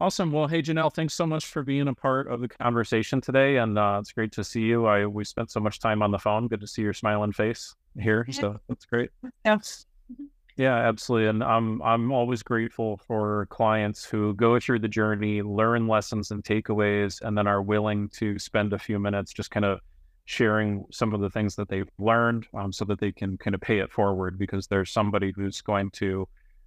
Awesome. Well, hey, Janelle, thanks so much for being a part of the conversation today. And uh, it's great to see you. I We spent so much time on the phone. Good to see your smiling face here. So that's great. Yes. Yeah, absolutely. And I'm I'm always grateful for clients who go through the journey, learn lessons and takeaways, and then are willing to spend a few minutes just kind of sharing some of the things that they've learned um, so that they can kind of pay it forward because there's somebody who's going to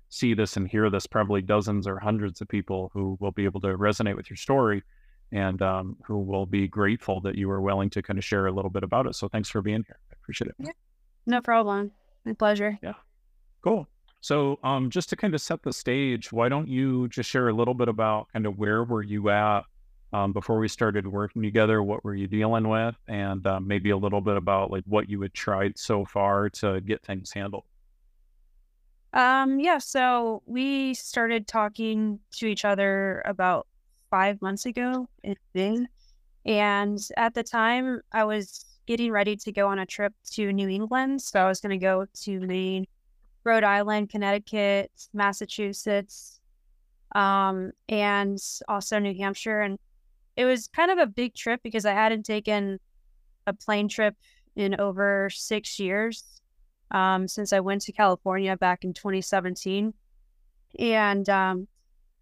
see this and hear this, probably dozens or hundreds of people who will be able to resonate with your story and um, who will be grateful that you were willing to kind of share a little bit about it. So thanks for being here. I appreciate it. Yeah. No problem. My pleasure. Yeah. Cool. So um, just to kind of set the stage, why don't you just share a little bit about kind of where were you at um, before we started working together? What were you dealing with? And uh, maybe a little bit about like what you had tried so far to get things handled. Um, yeah, so we started talking to each other about five months ago. And at the time, I was getting ready to go on a trip to New England. So I was going to go to Maine, Rhode Island, Connecticut, Massachusetts, um, and also New Hampshire. And it was kind of a big trip because I hadn't taken a plane trip in over six years um, since I went to California back in 2017. And um,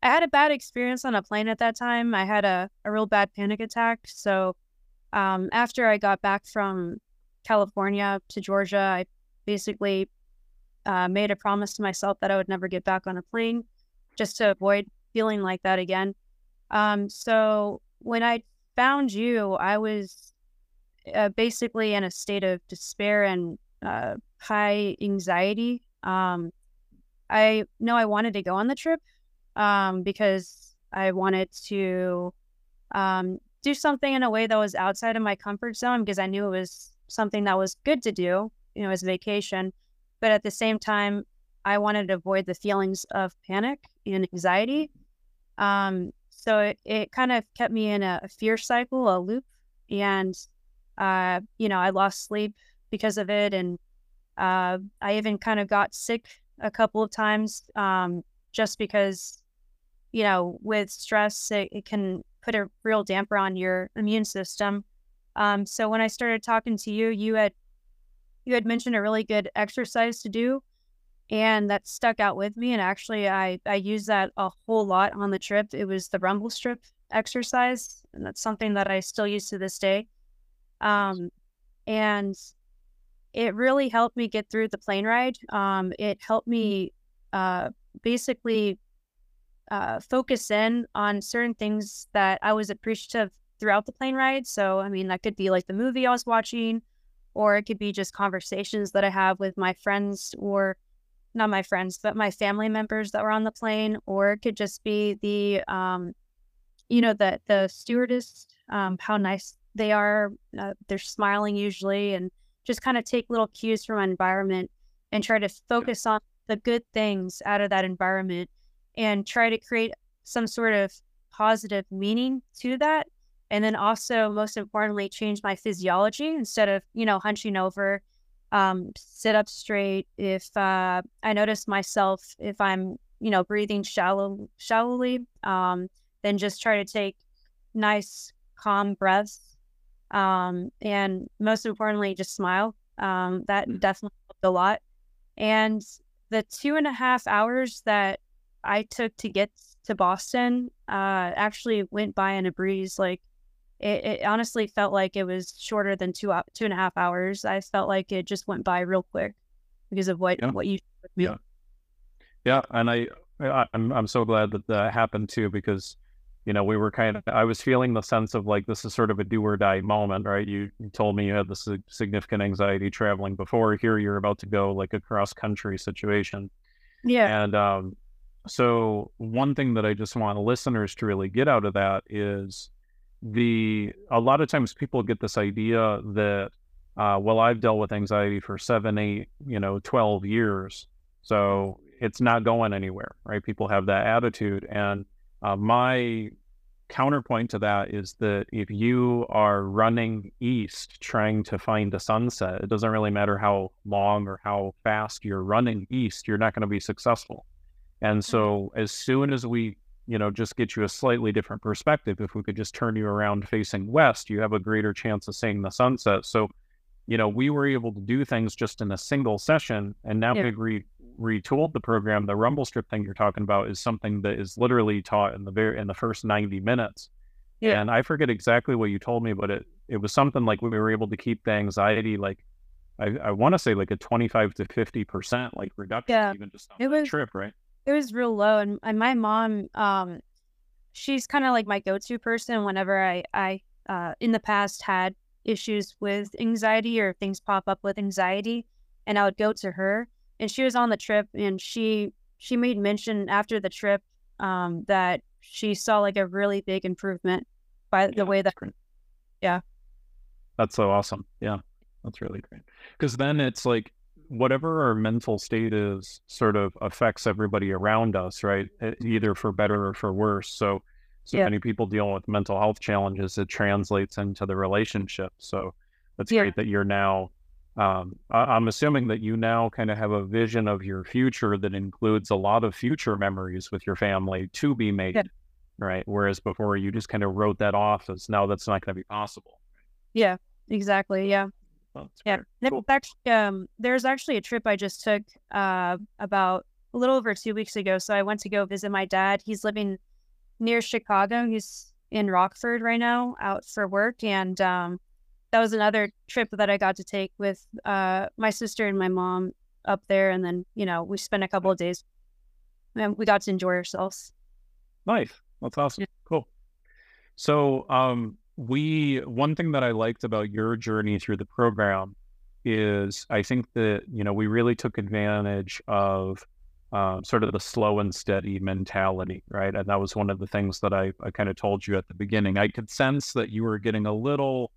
I had a bad experience on a plane at that time. I had a, a real bad panic attack. So um, after I got back from California to Georgia, I basically uh, made a promise to myself that I would never get back on a plane just to avoid feeling like that again. Um, so when I found you, I was uh, basically in a state of despair and uh, high anxiety. Um, I know I wanted to go on the trip um, because I wanted to um, do something in a way that was outside of my comfort zone because I knew it was something that was good to do, you know, as vacation. But at the same time, I wanted to avoid the feelings of panic and anxiety. Um, so it, it kind of kept me in a, a fear cycle, a loop. And, uh, you know, I lost sleep because of it. And uh, I even kind of got sick a couple of times um, just because, you know, with stress, it, it, can put a real damper on your immune system. Um, so when I started talking to you, you had you had mentioned a really good exercise to do, and that stuck out with me. And actually, I I used that a whole lot on the trip. It was the rumble strip exercise, and that's something that I still use to this day. Um, and it really helped me get through the plane ride. Um, it helped mm. me uh, basically uh, focus in on certain things that I was appreciative throughout the plane ride. So, I mean, that could be like the movie I was watching, or it could be just conversations that I have with my friends, or not my friends, but my family members that were on the plane, or it could just be the, um, you know, the the stewardess, um, how nice they are. Uh, they're smiling usually, and just kind of take little cues from my environment and try to focus yeah. on the good things out of that environment and try to create some sort of positive meaning to that and then also most importantly change my physiology instead of you know hunching over um, sit up straight if uh, i notice myself if i'm you know breathing shallow shallowly um, then just try to take nice calm breaths um, and most importantly, just smile. Um, that mm-hmm. definitely helped a lot. And the two and a half hours that I took to get to Boston uh, actually went by in a breeze. Like it, it, honestly felt like it was shorter than two two and a half hours. I felt like it just went by real quick because of what yeah. what you yeah yeah and I, I I'm I'm so glad that that happened too because you know, we were kind of, I was feeling the sense of like, this is sort of a do or die moment, right? You, you told me you had this significant anxiety traveling before. Here you're about to go like a cross country situation. Yeah. And um, so, one thing that I just want listeners to really get out of that is the, a lot of times people get this idea that, uh, well, I've dealt with anxiety for seven, eight, you know, 12 years. So it's not going anywhere, right? People have that attitude. And uh, my counterpoint to that is that if you are running east trying to find a sunset, it doesn't really matter how long or how fast you're running east, you're not going to be successful. And so, mm-hmm. as soon as we you know, just get you a slightly different perspective. If we could just turn you around facing west, you have a greater chance of seeing the sunset. So, you know, we were able to do things just in a single session, and now yeah. we re- retooled the program. The rumble strip thing you're talking about is something that is literally taught in the very in the first 90 minutes. Yeah. And I forget exactly what you told me, but it it was something like we were able to keep the anxiety like I, I want to say like a 25 to 50 percent like reduction yeah. even just on it was, trip, right? It was real low, and, and my mom, um, she's kind of like my go-to person whenever I I uh, in the past had issues with anxiety or things pop up with anxiety, and I would go to her, and she was on the trip, and she she made mention after the trip um, that she saw like a really big improvement by yeah, the way that, yeah, that's so awesome. Yeah, that's really great. Because then it's like whatever our mental state is sort of affects everybody around us, right? Either for better or for worse. So, so yeah. many people dealing with mental health challenges, it translates into the relationship. So that's yeah. great that you're now. Um, I, am assuming that you now kind of have a vision of your future that includes a lot of future memories with your family to be made, yeah. right? Whereas before you just kind of wrote that off as now that's not going to be possible. Yeah, exactly. Yeah. Well, yeah. Cool. Actually, um, there's actually a trip I just took uh, about a little over two weeks ago. So I went to go visit my dad. He's living near Chicago. He's in Rockford right now, out for work, and um, that was another trip that I got to take with uh, my sister and my mom up there. And then you know we spent a couple of days, and we got to enjoy ourselves. Nice. That's awesome. Yeah. Cool. So, um, we one thing that I liked about your journey through the program is I think that you know we really took advantage of um, sort of the slow and steady mentality, right? And that was one of the things that I, I kind of told you at the beginning. I could sense that you were getting a little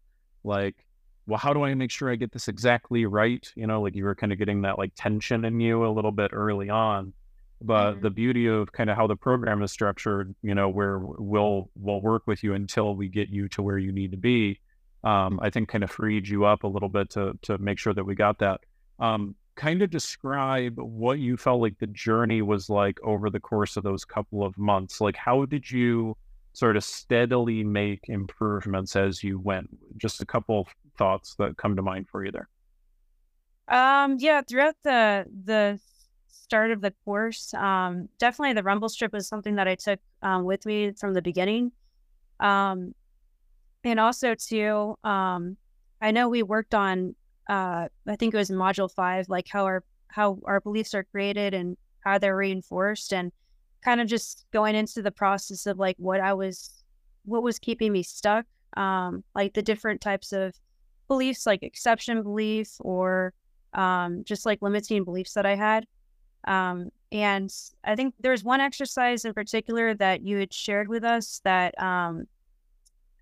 like, well, how do I make sure I get this exactly right? You know, like you were kind of getting that like tension in you a little bit early on. But mm-hmm. the beauty of kind of how the program is structured, you know, where we'll we'll work with you until we get you to where you need to be, um, I think kind of freed you up a little bit to to make sure that we got that. Um, kind of describe what you felt like the journey was like over the course of those couple of months. Like, how did you sort of steadily make improvements as you went? Just a couple thoughts that come to mind for you there. Um, yeah, throughout the the start of the course. Um, definitely the rumble strip was something that I took um, with me from the beginning. Um, and also too, um, I know we worked on, uh, I think it was module five, like how our, how our beliefs are created and how they're reinforced and kind of just going into the process of like what I was, what was keeping me stuck. Um, like the different types of beliefs, like exception belief or um, just like limiting beliefs that I had. Um, and I think there's one exercise in particular that you had shared with us that um,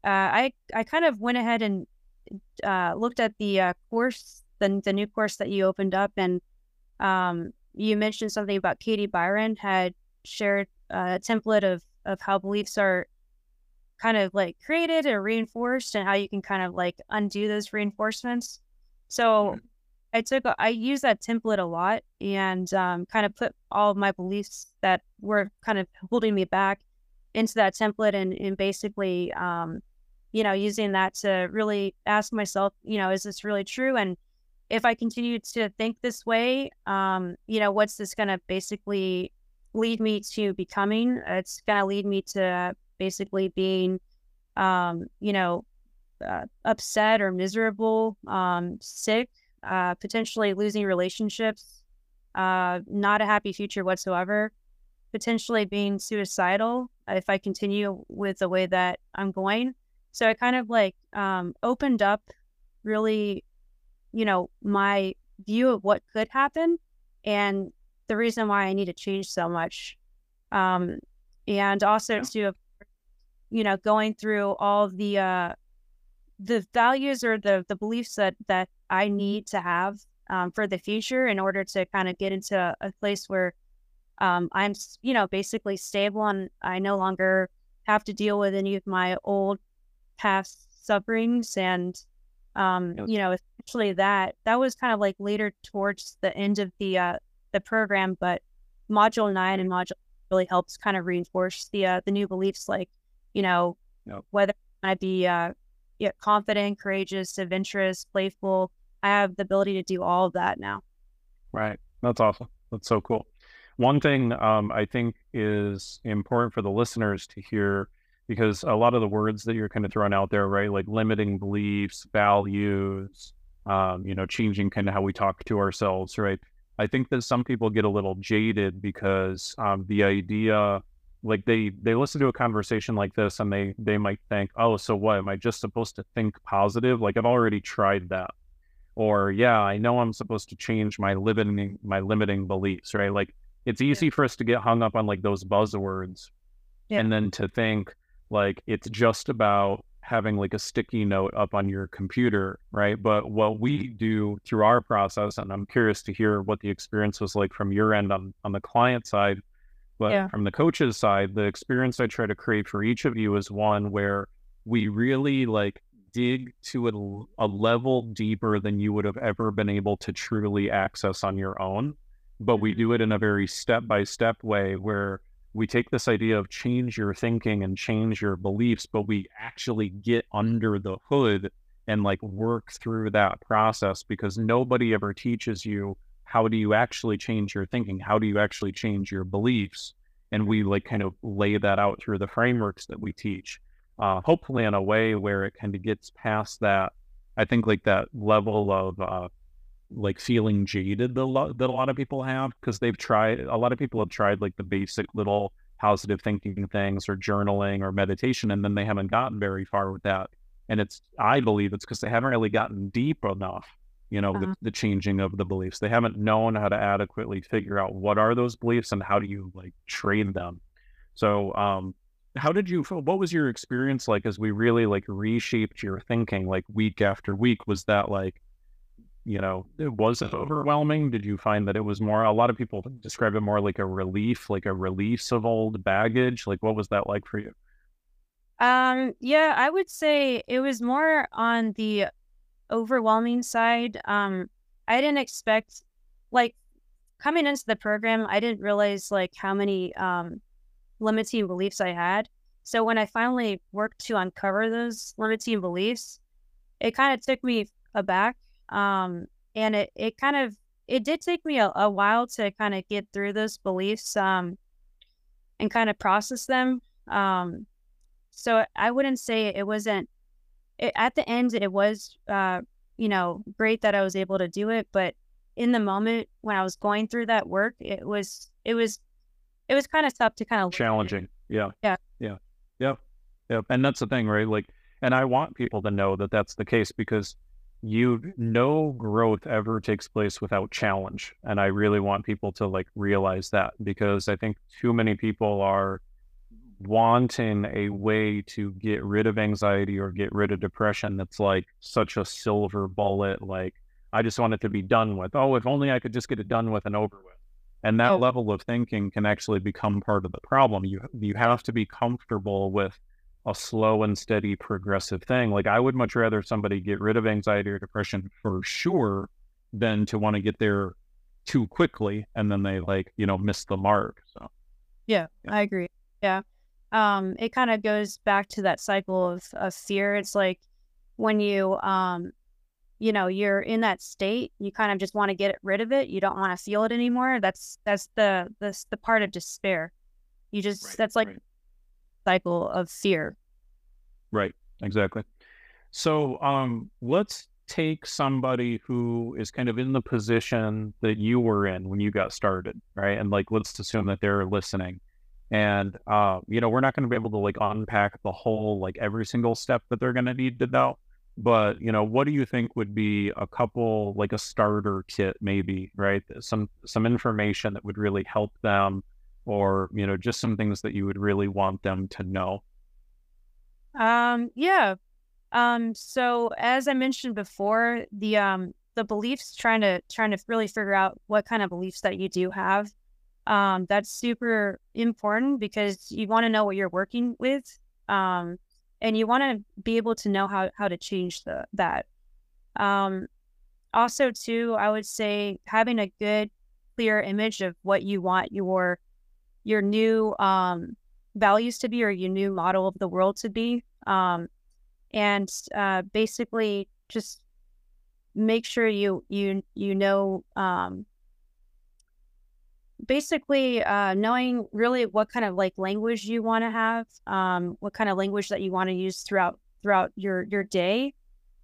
uh, I I kind of went ahead and uh, looked at the uh, course, the the new course that you opened up, and um, you mentioned something about Katie Byron had shared a template of of how beliefs are kind of like created or reinforced, and how you can kind of like undo those reinforcements. So I took I use that template a lot and um, kind of put all of my beliefs that were kind of holding me back into that template and, and basically um, you know using that to really ask myself you know is this really true and if I continue to think this way um, you know what's this going to basically lead me to becoming it's going to lead me to basically being um, you know uh, upset or miserable um, sick uh, potentially losing relationships, uh, not a happy future whatsoever, potentially being suicidal if I continue with the way that I'm going. So I kind of like um, opened up really, you know, my view of what could happen and the reason why I need to change so much. Um, and also yeah. to, you know, going through all the uh, the values or the the beliefs that that I need to have um, for the future in order to kind of get into a place where um, I'm, you know, basically stable and I no longer have to deal with any of my old past sufferings. And, um, you know, especially that, that was kind of like later towards the end of the, uh, the program, but module nine and module really helps kind of reinforce the uh, the new beliefs, like you know Yep. whether I be uh, yeah, confident, courageous, adventurous, playful. I have the ability to do all of that now. Right. That's awesome. That's so cool. One thing um, I think is important for the listeners to hear because a lot of the words that you're kind of throwing out there, right, like limiting beliefs, values, um, you know, changing kind of how we talk to ourselves, right? I think that some people get a little jaded because um, the idea, like they they listen to a conversation like this and they they might think, oh, so what? Am I just supposed to think positive? Like I've already tried that, or yeah, I know I'm supposed to change my limiting my limiting beliefs, right? Like it's easy for us to get hung up on like those buzzwords, Yeah. and then to think like it's just about having like a sticky note up on your computer, right? But what we do through our process, and I'm curious to hear what the experience was like from your end on, on the client side, but Yeah. from the coach's side, the experience I try to create for each of you is one where we really like dig to a, a level deeper than you would have ever been able to truly access on your own. But we Mhm. do it in a very step by step way where we take this idea of change your thinking and change your beliefs, but we actually get under the hood and like work through that process because nobody ever teaches you how do you actually change your thinking? How do you actually change your beliefs? And we like kind of lay that out through the frameworks that we teach, uh, hopefully in a way where it kind of gets past that. I think like that level of uh, like feeling jaded that a lot, that a lot of people have because they've tried a lot of people have tried like the basic little positive thinking things or journaling or meditation and then they haven't gotten very far with that. And it's i believe it's because they haven't really gotten deep enough you know the, Uh-huh. the changing of the beliefs. They haven't known how to adequately figure out what are those beliefs and how do you like train them. So um how did you feel what was your experience like as we really like reshaped your thinking like week after week? Was that like you know, it was it overwhelming? Did you find that it was more? A lot of people describe it more like a relief, like a release of old baggage. Like, what was that like for you? Um, yeah, I would say it was more on the overwhelming side. Um, I didn't expect like coming into the program, I didn't realize like how many um limiting beliefs I had. So when I finally worked to uncover those limiting beliefs, it kind of took me aback. Um, and it it kind of it did take me a, a while to kind of get through those beliefs um and kind of process them. Um, so I wouldn't say it wasn't it, at the end it was uh you know great that I was able to do it, but in the moment when I was going through that work, it was it was it was kind of tough to kind of Challenging. Yeah. Yeah. Yeah. Yeah. Yep. And that's the thing, right? Like, and I want people to know that that's the case because you no growth ever takes place without challenge. And I really want people to like realize that because I think too many people are wanting a way to get rid of anxiety or get rid of depression that's like such a silver bullet like i just want it to be done with oh if only i could just get it done with and over with and that Oh. level of thinking can actually become part of the problem you you have to be comfortable with a slow and steady progressive thing like i would much rather somebody get rid of anxiety or depression for sure than to want to get there too quickly and then they like you know miss the mark so Yeah, Yeah. I agree. Yeah. Um, it kind of goes back to that cycle of, of fear. It's like when you um you know, you're in that state, you kind of just want to get rid of it. You don't want to feel it anymore. That's that's the the the part of despair. You just that's like right. Cycle of fear. Right, exactly. So um, let's take somebody who is kind of in the position that you were in when you got started, right? And like, let's assume that they're listening. And uh, you know, we're not going to be able to like unpack the whole like every single step that they're going to need to know. But you know, what do you think would be a couple like a starter kit, maybe, right? Some some information that would really help them, or you know, just some things that you would really want them to know. Um, yeah. Um, so as I mentioned before, the um the beliefs trying to trying to really figure out what kind of beliefs that you do have. Um, that's super important because you want to know what you're working with. Um, and you want to be able to know how how to change the that. Um, also too, I would say having a good clear image of what you want your your new um, values to be or your new model of the world to be. Um, and uh, basically just make sure you you you know um, basically uh, knowing really what kind of like language you want to have um, what kind of language that you want to use throughout throughout your your day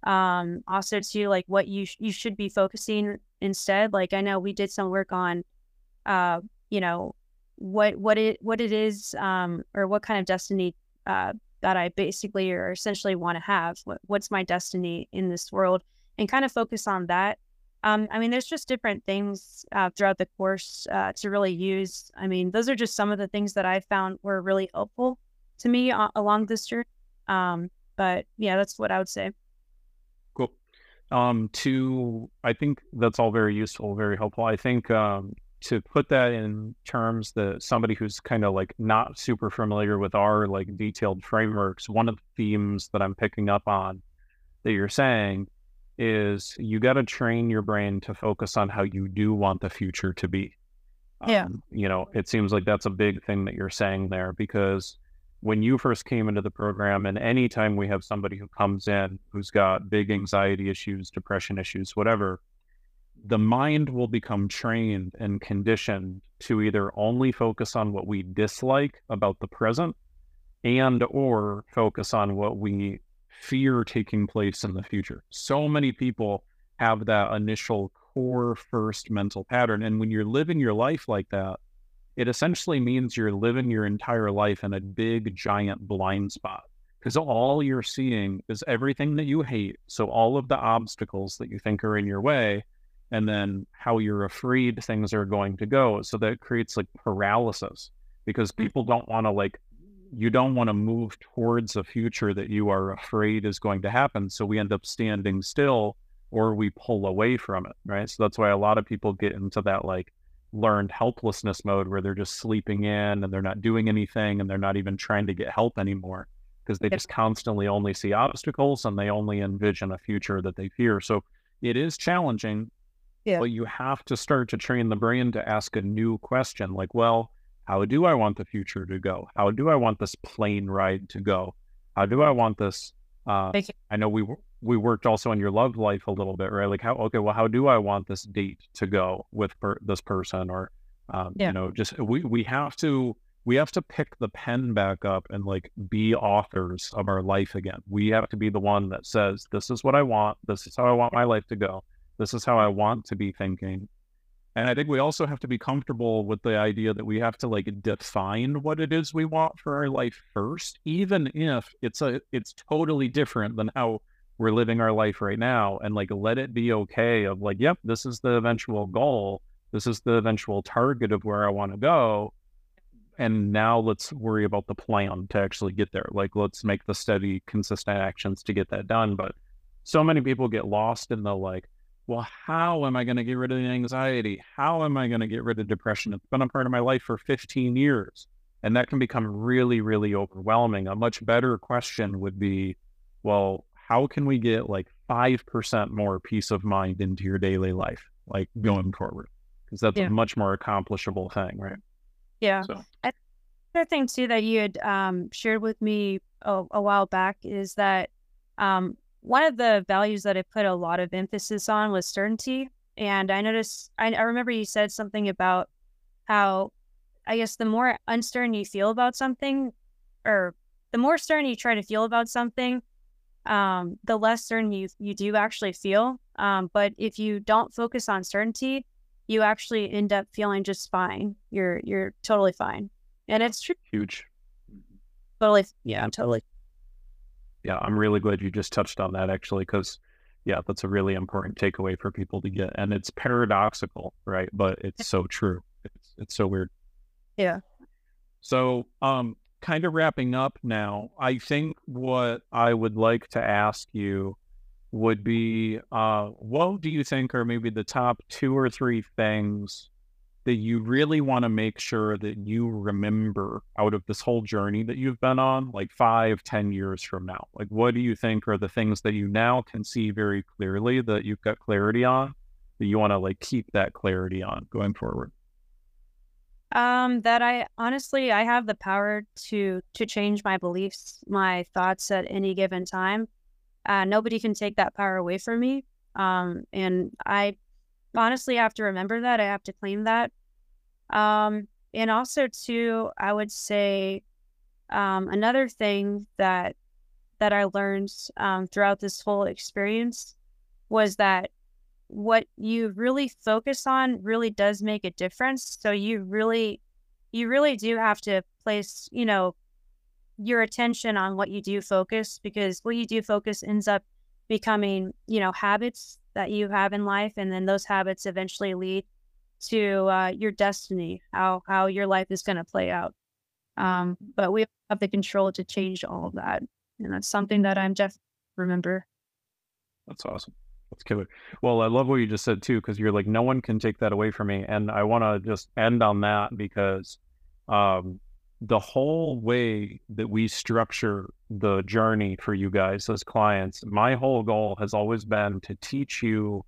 um, also to like what you sh- you should be focusing instead like i know we did some work on uh, you know what what it what it is um, or what kind of destiny uh, that I basically or essentially want to have. What, what's my destiny in this world, and kind of focus on that. Um, I mean, there's just different things uh, throughout the course uh, to really use. I mean, those are just some of the things that I found were really helpful to me uh, along this journey. Um, but yeah, that's what I would say. Cool. Um, to I think that's all very useful, very helpful. I think um, to put that in terms that somebody who's kind of like not super familiar with our like detailed frameworks, one of the themes that I'm picking up on that you're saying is you got to train your brain to focus on how you do want the future to be. Yeah. Um, you know, it seems like that's a big thing that you're saying there because when you first came into the program, and anytime we have somebody who comes in who's got big anxiety issues, depression issues, whatever, the mind will become trained and conditioned to either only focus on what we dislike about the present and or focus on what we fear taking place in the future. So many people have that initial core first mental pattern and when you're living your life like that, it essentially means you're living your entire life in a big giant blind spot because all you're seeing is everything that you hate. So all of the obstacles that you think are in your way and then how you're afraid things are going to go. So that creates like paralysis because mm. people don't want to like, you don't want to move towards a future that you are afraid is going to happen. So we end up standing still or we pull away from it. Right. So that's why a lot of people get into that like learned helplessness mode where they're just sleeping in and they're not doing anything and they're not even trying to get help anymore because they just constantly only see obstacles and they only envision a future that they fear. So it is challenging yeah. But you have to start to train the brain to ask a new question like, well, how do I want the future to go? How do I want this plane ride to go? How do I want this? Uh, I know we we worked also on your love life a little bit, right? Like how okay, well, how do I want this date to go with per- this person? Or um, yeah. you know, just we we have to we have to pick the pen back up and like be authors of our life again. We have to be the one that says, "This is what I want. This is how I want my life to go." This is how I want to be thinking. And I think we also have to be comfortable with the idea that we have to like define what it is we want for our life first, even if it's a it's totally different than how we're living our life right now. And like let it be okay of like, yep, this is the eventual goal. This is the eventual target of where I want to go. And now let's worry about the plan to actually get there. Like let's make the steady, consistent actions to get that done. But so many people get lost in the like, well, how am I going to get rid of the anxiety? How am I going to get rid of depression? It's been a part of my life for 15 years. And that can become really, really overwhelming. A much better question would be, well, how can we get like 5% more peace of mind into your daily life, like going forward? Because that's yeah. a much more accomplishable thing, right? Yeah. So. Another thing, too, that you had um, shared with me a, a while back is that um, one of the values that I put a lot of emphasis on was certainty. And I noticed, I, I remember you said something about how, I guess, the more uncertain you feel about something, or the more certain you try to feel about something, um, the less certain you you do actually feel. Um, but if you don't focus on certainty, you actually end up feeling just fine. You're you're totally fine, and it's true. Huge. Totally, yeah, I'm totally yeah, I'm really glad you just touched on that actually, because yeah, that's a really important takeaway for people to get. And it's paradoxical, right? But it's so true. It's it's so weird. Yeah. So um kind of wrapping up now, I think what I would like to ask you would be uh what do you think are maybe the top two or three things that you really want to make sure that you remember out of this whole journey that you've been on, like five, ten years from now? Like, what do you think are the things that you now can see very clearly that you've got clarity on that you want to like keep that clarity on going forward? Um, that I honestly I have the power to to change my beliefs, my thoughts at any given time. Uh, nobody can take that power away from me. Um, and I honestly I have to remember that. I have to claim that. Um, and also too, I would say um, another thing that that I learned um, throughout this whole experience was that what you really focus on really does make a difference. So you really, you really do have to place, you know, your attention on what you do focus because what you do focus ends up becoming, you know, habits that you have in life, and then those habits eventually lead to uh, your destiny, how how your life is going to play out. Um, but we have the control to change all of that, and that's something that I'm just remember. That's awesome. That's killer. Well, I love what you just said too, because you're like, no one can take that away from me. And I want to just end on that because um, the whole way that we structure the journey for you guys as clients, my whole goal has always been to teach you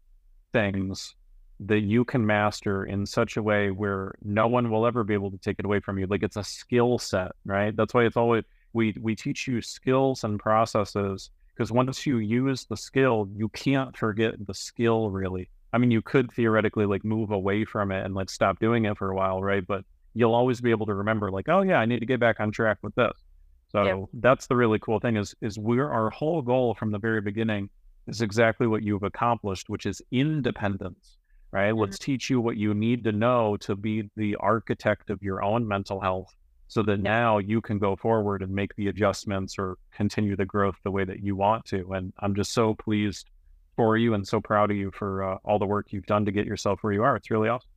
things that you can master in such a way where no one will ever be able to take it away from you. Like it's a skill set, right? That's why it's always we we teach you skills and processes because once you use the skill, you can't forget the skill really. I mean, you could theoretically like move away from it and like stop doing it for a while, right? But you'll always be able to remember like, oh yeah, I need to get back on track with this. So yep. that's the really cool thing is is we're our whole goal from the very beginning is exactly what you've accomplished, which is independence, right? Mm-hmm. Let's teach you what you need to know to be the architect of your own mental health so that now you can go forward and make the adjustments or continue the growth the way that you want to. And I'm just so pleased for you and so proud of you for uh, all the work you've done to get yourself where you are. It's really awesome.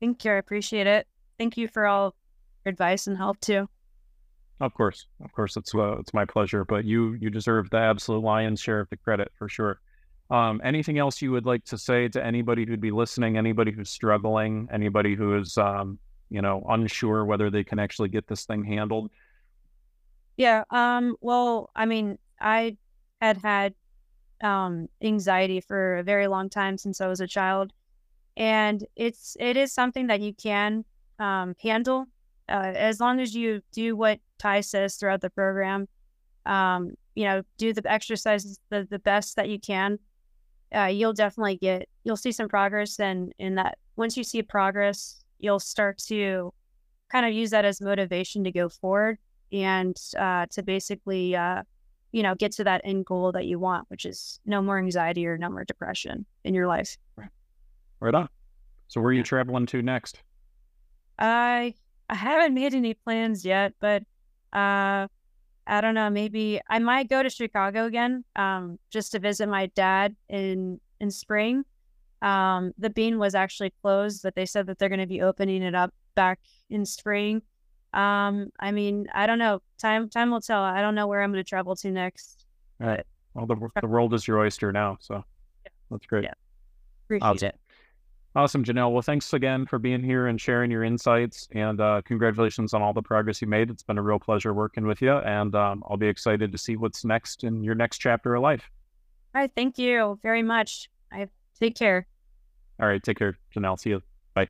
Thank you. I appreciate it. Thank you for all your advice and help too. Of course, of course, it's uh, it's my pleasure. But you you deserve the absolute lion's share of the credit for sure. Um, anything else you would like to say to anybody who'd be listening? Anybody who's struggling? Anybody who is um, you know, unsure whether they can actually get this thing handled? Yeah. Um, well, I mean, I had had um, anxiety for a very long time since I was a child, and it's it is something that you can um, handle uh, as long as you do what Ty says throughout the program. Um, you know, do the exercises the, the best that you can. Uh, you'll definitely get you'll see some progress, and in that once you see progress, you'll start to kind of use that as motivation to go forward and uh, to basically, uh, you know, get to that end goal that you want, which is no more anxiety or no more depression in your life. Right, right on. So, where are you traveling to next? I I haven't made any plans yet, but uh, I don't know. Maybe I might go to Chicago again, um, just to visit my dad in in spring. Um, the bean was actually closed, but they said that they're going to be opening it up back in spring. Um, I mean, I don't know. Time time will tell. I don't know where I'm going to travel to next. All right. Well, the the world is your oyster now, so yeah. that's great. Yeah. Appreciate it. Awesome, Janelle. Well, thanks again for being here and sharing your insights. And uh, congratulations on all the progress you made. It's been a real pleasure working with you. And um, I'll be excited to see what's next in your next chapter of life. All right. Thank you very much. I Take care. All right. Take care, Janelle. See you.